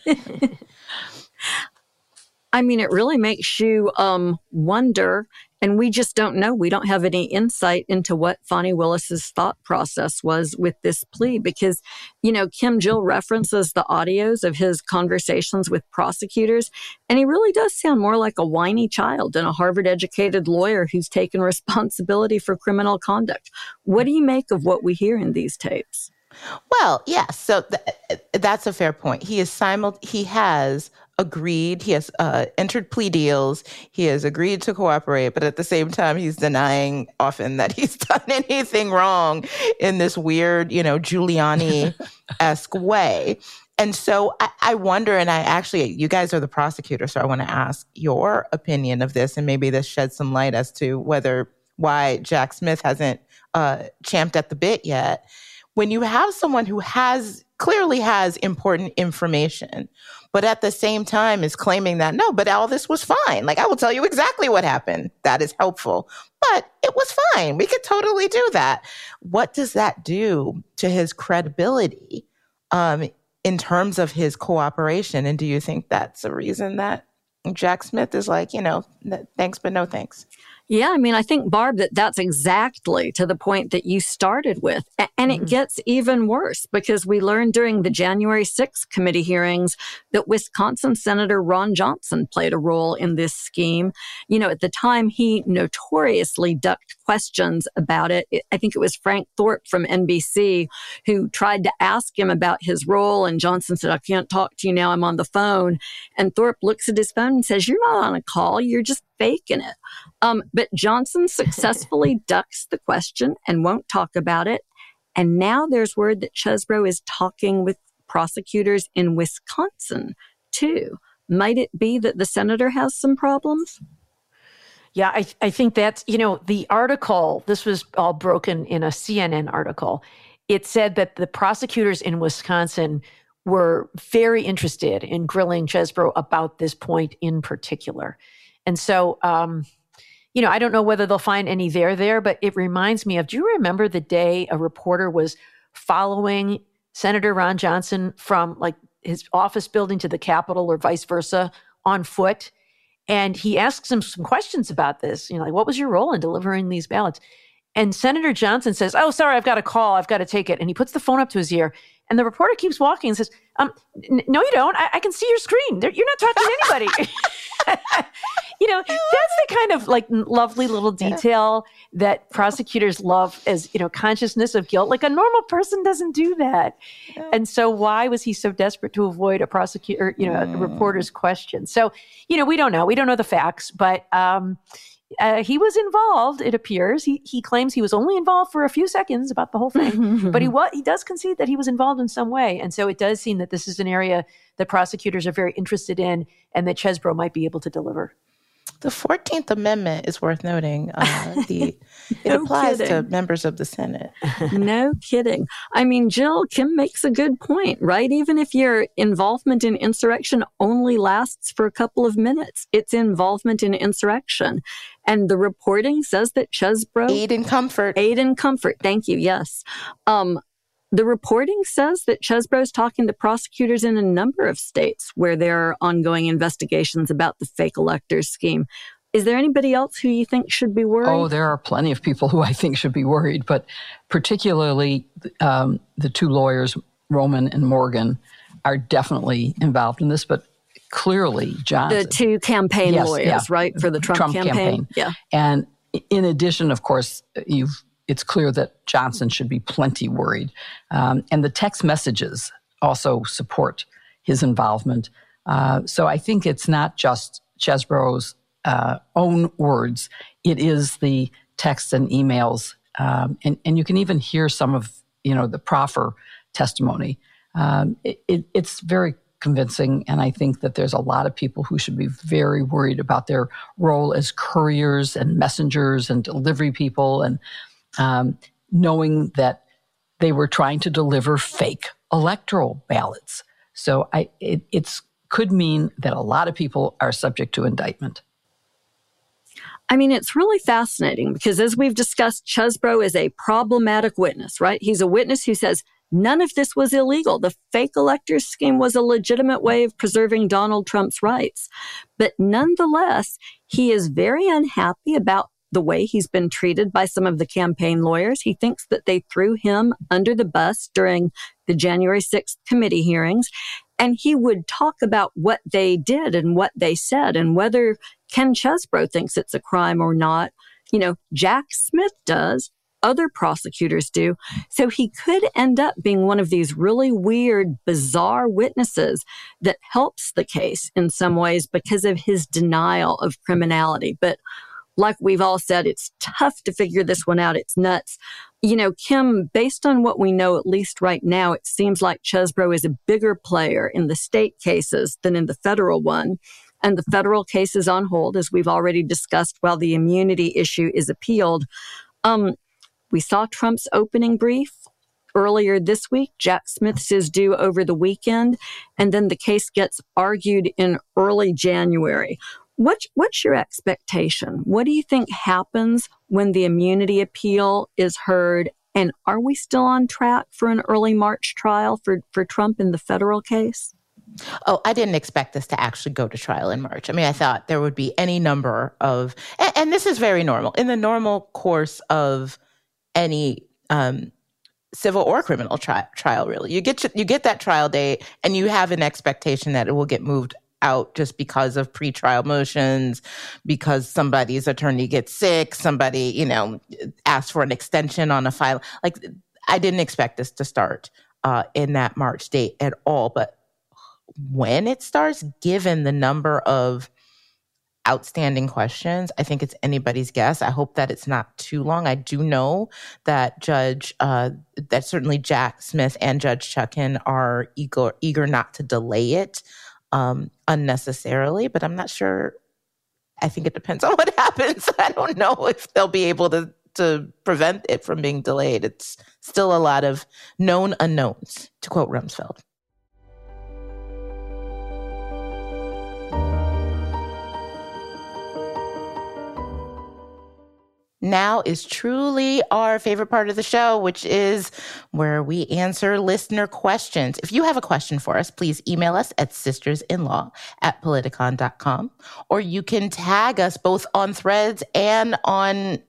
[SPEAKER 3] I mean, it really makes you um, wonder and we just don't know. We don't have any insight into what Fani Willis's thought process was with this plea because, you know, Kim Jill references the audios of his conversations with prosecutors, and he really does sound more like a whiny child than a Harvard educated lawyer who's taken responsibility for criminal conduct. What do you make of what we hear in these tapes?
[SPEAKER 1] Well, yes. So th- that's a fair point. He is simul- he has agreed. He has uh, entered plea deals. He has agreed to cooperate, but at the same time, he's denying often that he's done anything wrong in this weird, you know, Giuliani esque way. And so I, I, wonder, and I actually, you guys are the prosecutor, so I want to ask your opinion of this, and maybe this sheds some light as to whether why Jack Smith hasn't uh, champed at the bit yet. When you have someone who has clearly has important information, but at the same time is claiming that no, but all this was fine. Like I will tell you exactly what happened. That is helpful, but it was fine. We could totally do that. What does that do to his credibility um, in terms of his cooperation? And do you think that's a reason that Jack Smith is like, you know, thanks, but no thanks?
[SPEAKER 3] Yeah, I mean, I think, Barb, that that's exactly to the point that you started with. And it mm-hmm. gets even worse because we learned during the January 6th committee hearings that Wisconsin Senator Ron Johnson played a role in this scheme. You know, at the time, he notoriously ducked questions about it. I think it was Frank Thorp from NBC who tried to ask him about his role. And Johnson said, I can't talk to you now. I'm on the phone. And Thorp looks at his phone and says, You're not on a call. You're just faking it. Um, but Johnson successfully ducks the question and won't talk about it. And now there's word that Chesebro is talking with prosecutors in Wisconsin too. Might it be that the senator has some problems?
[SPEAKER 2] Yeah, I, I think that's, you know, the article, this was all broken in a CNN article. It said that the prosecutors in Wisconsin were very interested in grilling Chesebro about this point in particular. And so, um, you know, I don't know whether they'll find any there there, but it reminds me of do you remember the day a reporter was following Senator Ron Johnson from like his office building to the Capitol or vice versa on foot? And he asks him some questions about this, you know, like, what was your role in delivering these ballots? And Senator Johnson says, Oh, sorry, I've got a call. I've got to take it. And he puts the phone up to his ear. And the reporter keeps walking and says, um, n- No, you don't. I-, I can see your screen. You're not talking to anybody. you know, that's the kind of like lovely little detail that prosecutors love as, you know, consciousness of guilt. Like a normal person doesn't do that. And so why was he so desperate to avoid a prosecutor, you know, mm. a reporter's question? So, you know, we don't know. We don't know the facts, but, um, uh, he was involved. It appears he he claims he was only involved for a few seconds about the whole thing, but he what he does concede that he was involved in some way, and so it does seem that this is an area that prosecutors are very interested in, and that Chesebro might be able to deliver.
[SPEAKER 1] The Fourteenth Amendment is worth noting. Uh, the no it applies kidding. to members of the Senate.
[SPEAKER 3] no kidding. I mean, Jill Kim makes a good point, right? Even if your involvement in insurrection only lasts for a couple of minutes, it's involvement in insurrection. And the reporting says that Chesebro
[SPEAKER 1] aid and comfort,
[SPEAKER 3] aid and comfort. Thank you. Yes. Um, the reporting says that Chesebro is talking to prosecutors in a number of states where there are ongoing investigations about the fake electors scheme. Is there anybody else who you think should be worried?
[SPEAKER 4] Oh, there are plenty of people who I think should be worried, but particularly um, the two lawyers, Roman and Morgan, are definitely involved in this. But clearly, Johnson,
[SPEAKER 3] the two campaign yes, lawyers, yeah. right, for the Trump,
[SPEAKER 4] Trump
[SPEAKER 3] campaign.
[SPEAKER 4] campaign.
[SPEAKER 3] Yeah,
[SPEAKER 4] and in addition, of course, you've it's clear that Johnson should be plenty worried. Um, and the text messages also support his involvement. Uh, so I think it's not just Chesebro's uh, own words, it is the texts and emails. Um, and, and you can even hear some of you know the proffer testimony. Um, it, it, it's very convincing. And I think that there's a lot of people who should be very worried about their role as couriers and messengers and delivery people and um, knowing that they were trying to deliver fake electoral ballots. So I, it it's, could mean that a lot of people are subject to indictment.
[SPEAKER 3] I mean, it's really fascinating because as we've discussed, Chesebro is a problematic witness, right? He's a witness who says none of this was illegal. The fake electors scheme was a legitimate way of preserving Donald Trump's rights. But nonetheless, he is very unhappy about the way he's been treated by some of the campaign lawyers. He thinks that they threw him under the bus during the January 6th committee hearings. And he would talk about what they did and what they said and whether Ken Chesebro thinks it's a crime or not. You know, Jack Smith does. Other prosecutors do. So he could end up being one of these really weird, bizarre witnesses that helps the case in some ways because of his denial of criminality. But like we've all said, it's tough to figure this one out. It's nuts. You know, Kim, based on what we know, at least right now, it seems like Chesebro is a bigger player in the state cases than in the federal one. And the federal case is on hold, as we've already discussed, while the immunity issue is appealed. Um, we saw Trump's opening brief earlier this week. Jack Smith's is due over the weekend, and then the case gets argued in early January. What's, what's your expectation? What do you think happens when the immunity appeal is heard? And are we still on track for an early March trial for, for Trump in the federal case?
[SPEAKER 1] Oh, I didn't expect this to actually go to trial in March. I mean, I thought there would be any number of, and, and this is very normal in the normal course of any um, civil or criminal tri- trial. Really, you get you get that trial date, and you have an expectation that it will get moved out just because of pretrial motions, because somebody's attorney gets sick, somebody, you know, asks for an extension on a file. Like, I didn't expect this to start uh, in that March date at all. But when it starts, given the number of outstanding questions, I think it's anybody's guess. I hope that it's not too long. I do know that Judge, uh, that certainly Jack Smith and Judge Chutkan are eager, eager not to delay it um, unnecessarily, but I'm not sure. I think it depends on what happens. I don't know if they'll be able to to prevent it from being delayed. It's still a lot of known unknowns, to quote Rumsfeld. Now is truly our favorite part of the show, which is where we answer listener questions. If you have a question for us, please email us at sistersinlaw at politicon.com, or you can tag us both on threads and on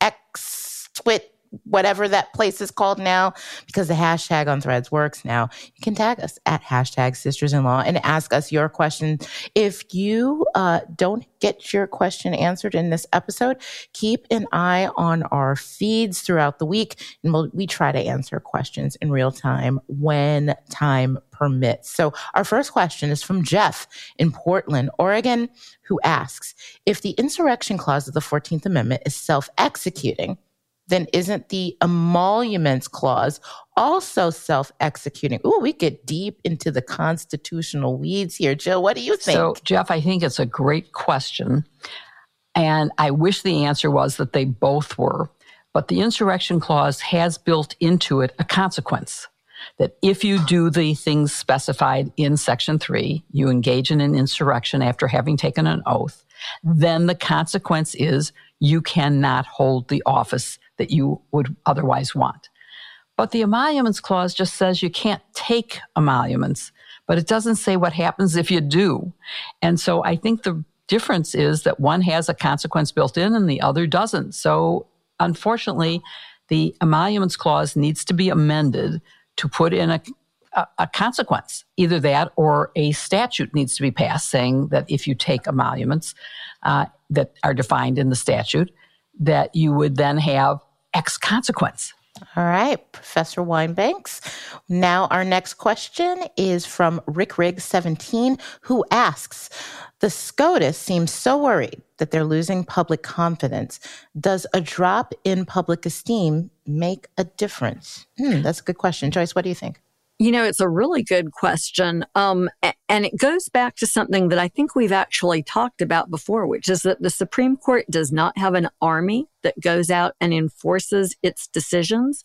[SPEAKER 1] X, Twit, whatever that place is called now, because the hashtag on threads works now, you can tag us at hashtag sisters in law and ask us your question. If you uh, don't get your question answered in this episode, keep an eye on our feeds throughout the week. And we'll, we try to answer questions in real time when time permits. So our first question is from Jeff in Portland, Oregon, who asks, if the insurrection clause of the 14th Amendment is self-executing, then isn't the emoluments clause also self executing? Ooh, we get deep into the constitutional weeds here. Jill, what do you think?
[SPEAKER 4] So, Jeff, I think it's a great question. And I wish the answer was that they both were. But the insurrection clause has built into it a consequence that if you do the things specified in Section 3, you engage in an insurrection after having taken an oath, then the consequence is you cannot hold the office that you would otherwise want. But the emoluments clause just says you can't take emoluments, but it doesn't say what happens if you do. And so I think the difference is that one has a consequence built in and the other doesn't. So unfortunately, the emoluments clause needs to be amended to put in a, a, consequence. Either that or a statute needs to be passed saying that if you take emoluments uh, that are defined in the statute, that you would then have X consequence.
[SPEAKER 1] All right, Professor Wine-Banks. Now, our next question is from Rick Riggs 17, who asks The SCOTUS seems so worried that they're losing public confidence. Does a drop in public esteem make a difference? Hmm, that's a good question. Joyce, what do you think?
[SPEAKER 3] You know, it's a really good question. Um, and it goes back to something that I think we've actually talked about before, which is that the Supreme Court does not have an army that goes out and enforces its decisions.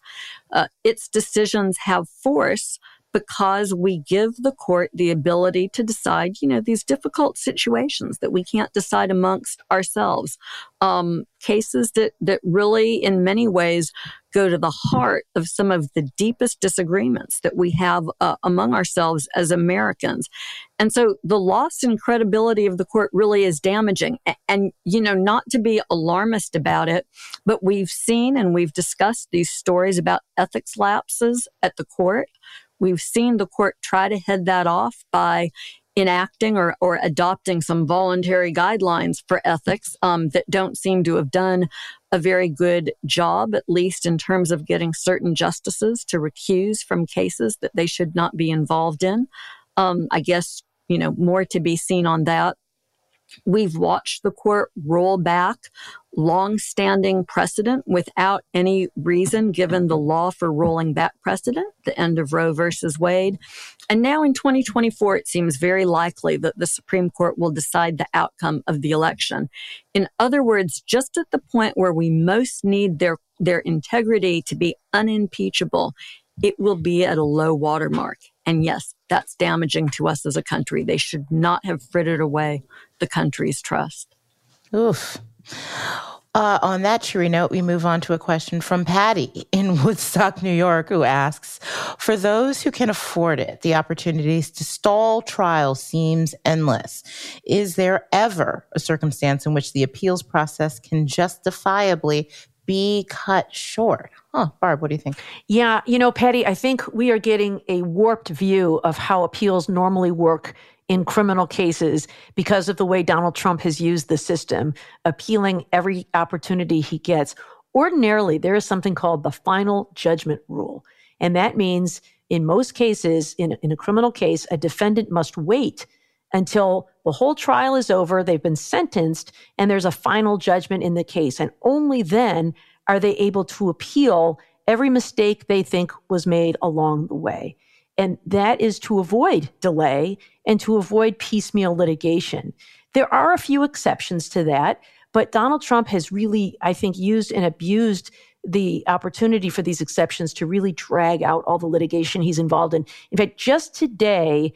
[SPEAKER 3] Uh, its decisions have force because we give the court the ability to decide, you know, these difficult situations that we can't decide amongst ourselves. Um, cases that, that really, in many ways, go to the heart of some of the deepest disagreements that we have uh, among ourselves as Americans. And so the loss in credibility of the court really is damaging. And, and, you know, not to be alarmist about it, but we've seen and we've discussed these stories about ethics lapses at the court. We've seen the court try to head that off by enacting or, or adopting some voluntary guidelines for ethics um, that don't seem to have done a very good job, at least in terms of getting certain justices to recuse from cases that they should not be involved in. Um, I guess, you know, more to be seen on that. We've watched the court roll back long-standing precedent without any reason given the law for rolling back precedent, the end of Roe versus Wade. And now in 2024, it seems very likely that the Supreme Court will decide the outcome of the election. In other words, just at the point where we most need their, their integrity to be unimpeachable, it will be at a low watermark. And yes, that's damaging to us as a country. They should not have frittered away the country's trust.
[SPEAKER 1] Oof. Uh, on that cheery note, we move on to a question from Patty in Woodstock, New York, who asks For those who can afford it, the opportunities to stall trial seems endless. Is there ever a circumstance in which the appeals process can justifiably be cut short? Huh, Barb, what do you think?
[SPEAKER 2] Yeah, you know, Patty, I think we are getting a warped view of how appeals normally work in criminal cases because of the way Donald Trump has used the system, appealing every opportunity he gets. Ordinarily, there is something called the final judgment rule. And that means in most cases, in, in a criminal case, a defendant must wait until the whole trial is over, they've been sentenced, and there's a final judgment in the case. And only then are they able to appeal every mistake they think was made along the way. And that is to avoid delay and to avoid piecemeal litigation. There are a few exceptions to that, but Donald Trump has really, I think, used and abused the opportunity for these exceptions to really drag out all the litigation he's involved in. In fact, just today,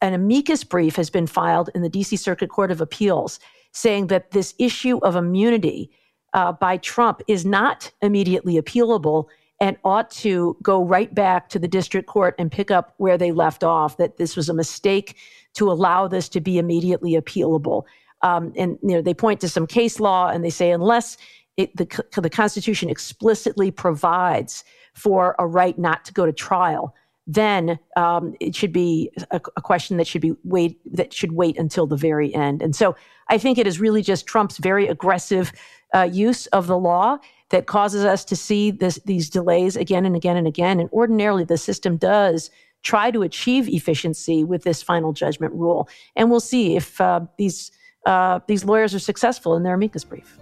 [SPEAKER 2] an amicus brief has been filed in the DC Circuit Court of Appeals saying that this issue of immunity uh, by Trump is not immediately appealable and ought to go right back to the district court and pick up where they left off, that this was a mistake to allow this to be immediately appealable. Um, and you know, they point to some case law and they say unless it, the, the Constitution explicitly provides for a right not to go to trial, then um, it should be a, a, question that should be wait that should wait until the very end. And so I think it is really just Trump's very aggressive uh, use of the law that causes us to see this, these delays again and again and again. And ordinarily, the system does try to achieve efficiency with this final judgment rule. And we'll see if uh, these uh, these lawyers are successful in their amicus brief.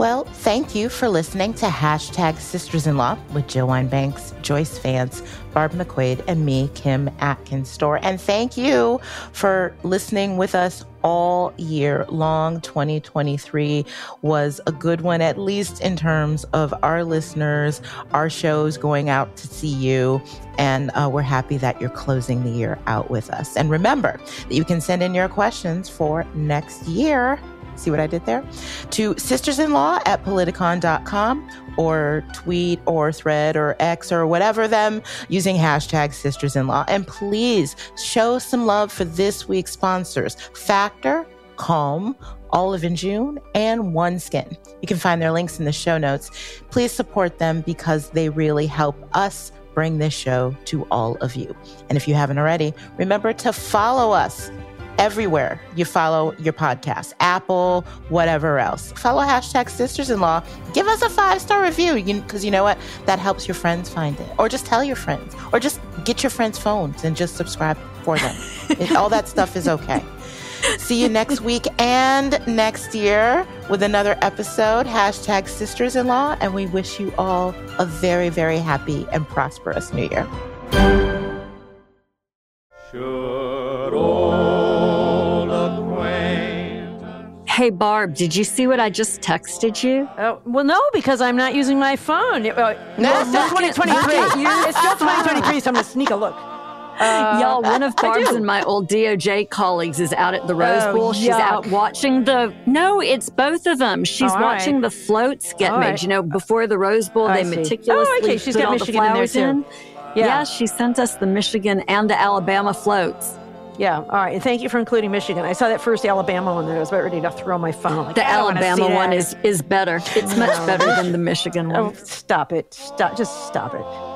[SPEAKER 1] Well, thank you for listening to hashtag Sisters in Law with Jill Wine-Banks, Joyce Vance, Barb McQuade, and me, Kim Atkins Stohr. And thank you for listening with us all year long. 2023 was a good one, at least in terms of our listeners, our shows going out to see you. And uh, we're happy that you're closing the year out with us. And remember that you can send in your questions for next year See what I did there? To sisters-in-law at politicon.com or tweet or thread or X or whatever them using hashtag sisters-in-law. And please show some love for this week's sponsors, Factor, Calm, Olive and June, and OneSkin. You can find their links in the show notes. Please support them because they really help us bring this show to all of you. And if you haven't already, remember to follow us everywhere you follow your podcast, Apple, whatever else. Follow hashtag sisters in law. Give us a five star review because you, you know what? That helps your friends find it. Or just tell your friends. Or just get your friends' phones and just subscribe for them. it, all that stuff is okay. See you next week and next year with another episode, hashtag sisters in law. And we wish you all a very, very happy and prosperous new year.
[SPEAKER 3] Hey, Barb, did you see what I just texted you?
[SPEAKER 2] Oh, well, no, because I'm not using my phone. Uh, no, it's still 2023. it's still 2023, so I'm going to sneak a look.
[SPEAKER 3] Uh, Y'all, one of Barb's and my old DOJ colleagues is out at the Rose oh, Bowl. She's yuck. out watching the. No, it's both of them. She's all watching right. the floats get all made. Right. You know, before the Rose Bowl, they meticulously oh, okay. She's put got all Michigan the flowers in. in. Yeah. yeah, she sent us the Michigan and the Alabama floats.
[SPEAKER 2] Yeah. All right. And thank you for including Michigan. I saw that first Alabama one and I was about ready to throw my phone.
[SPEAKER 3] Like, the Alabama one is, is better. It's much better than the Michigan oh, one.
[SPEAKER 2] Oh, stop it. Stop. Just stop it.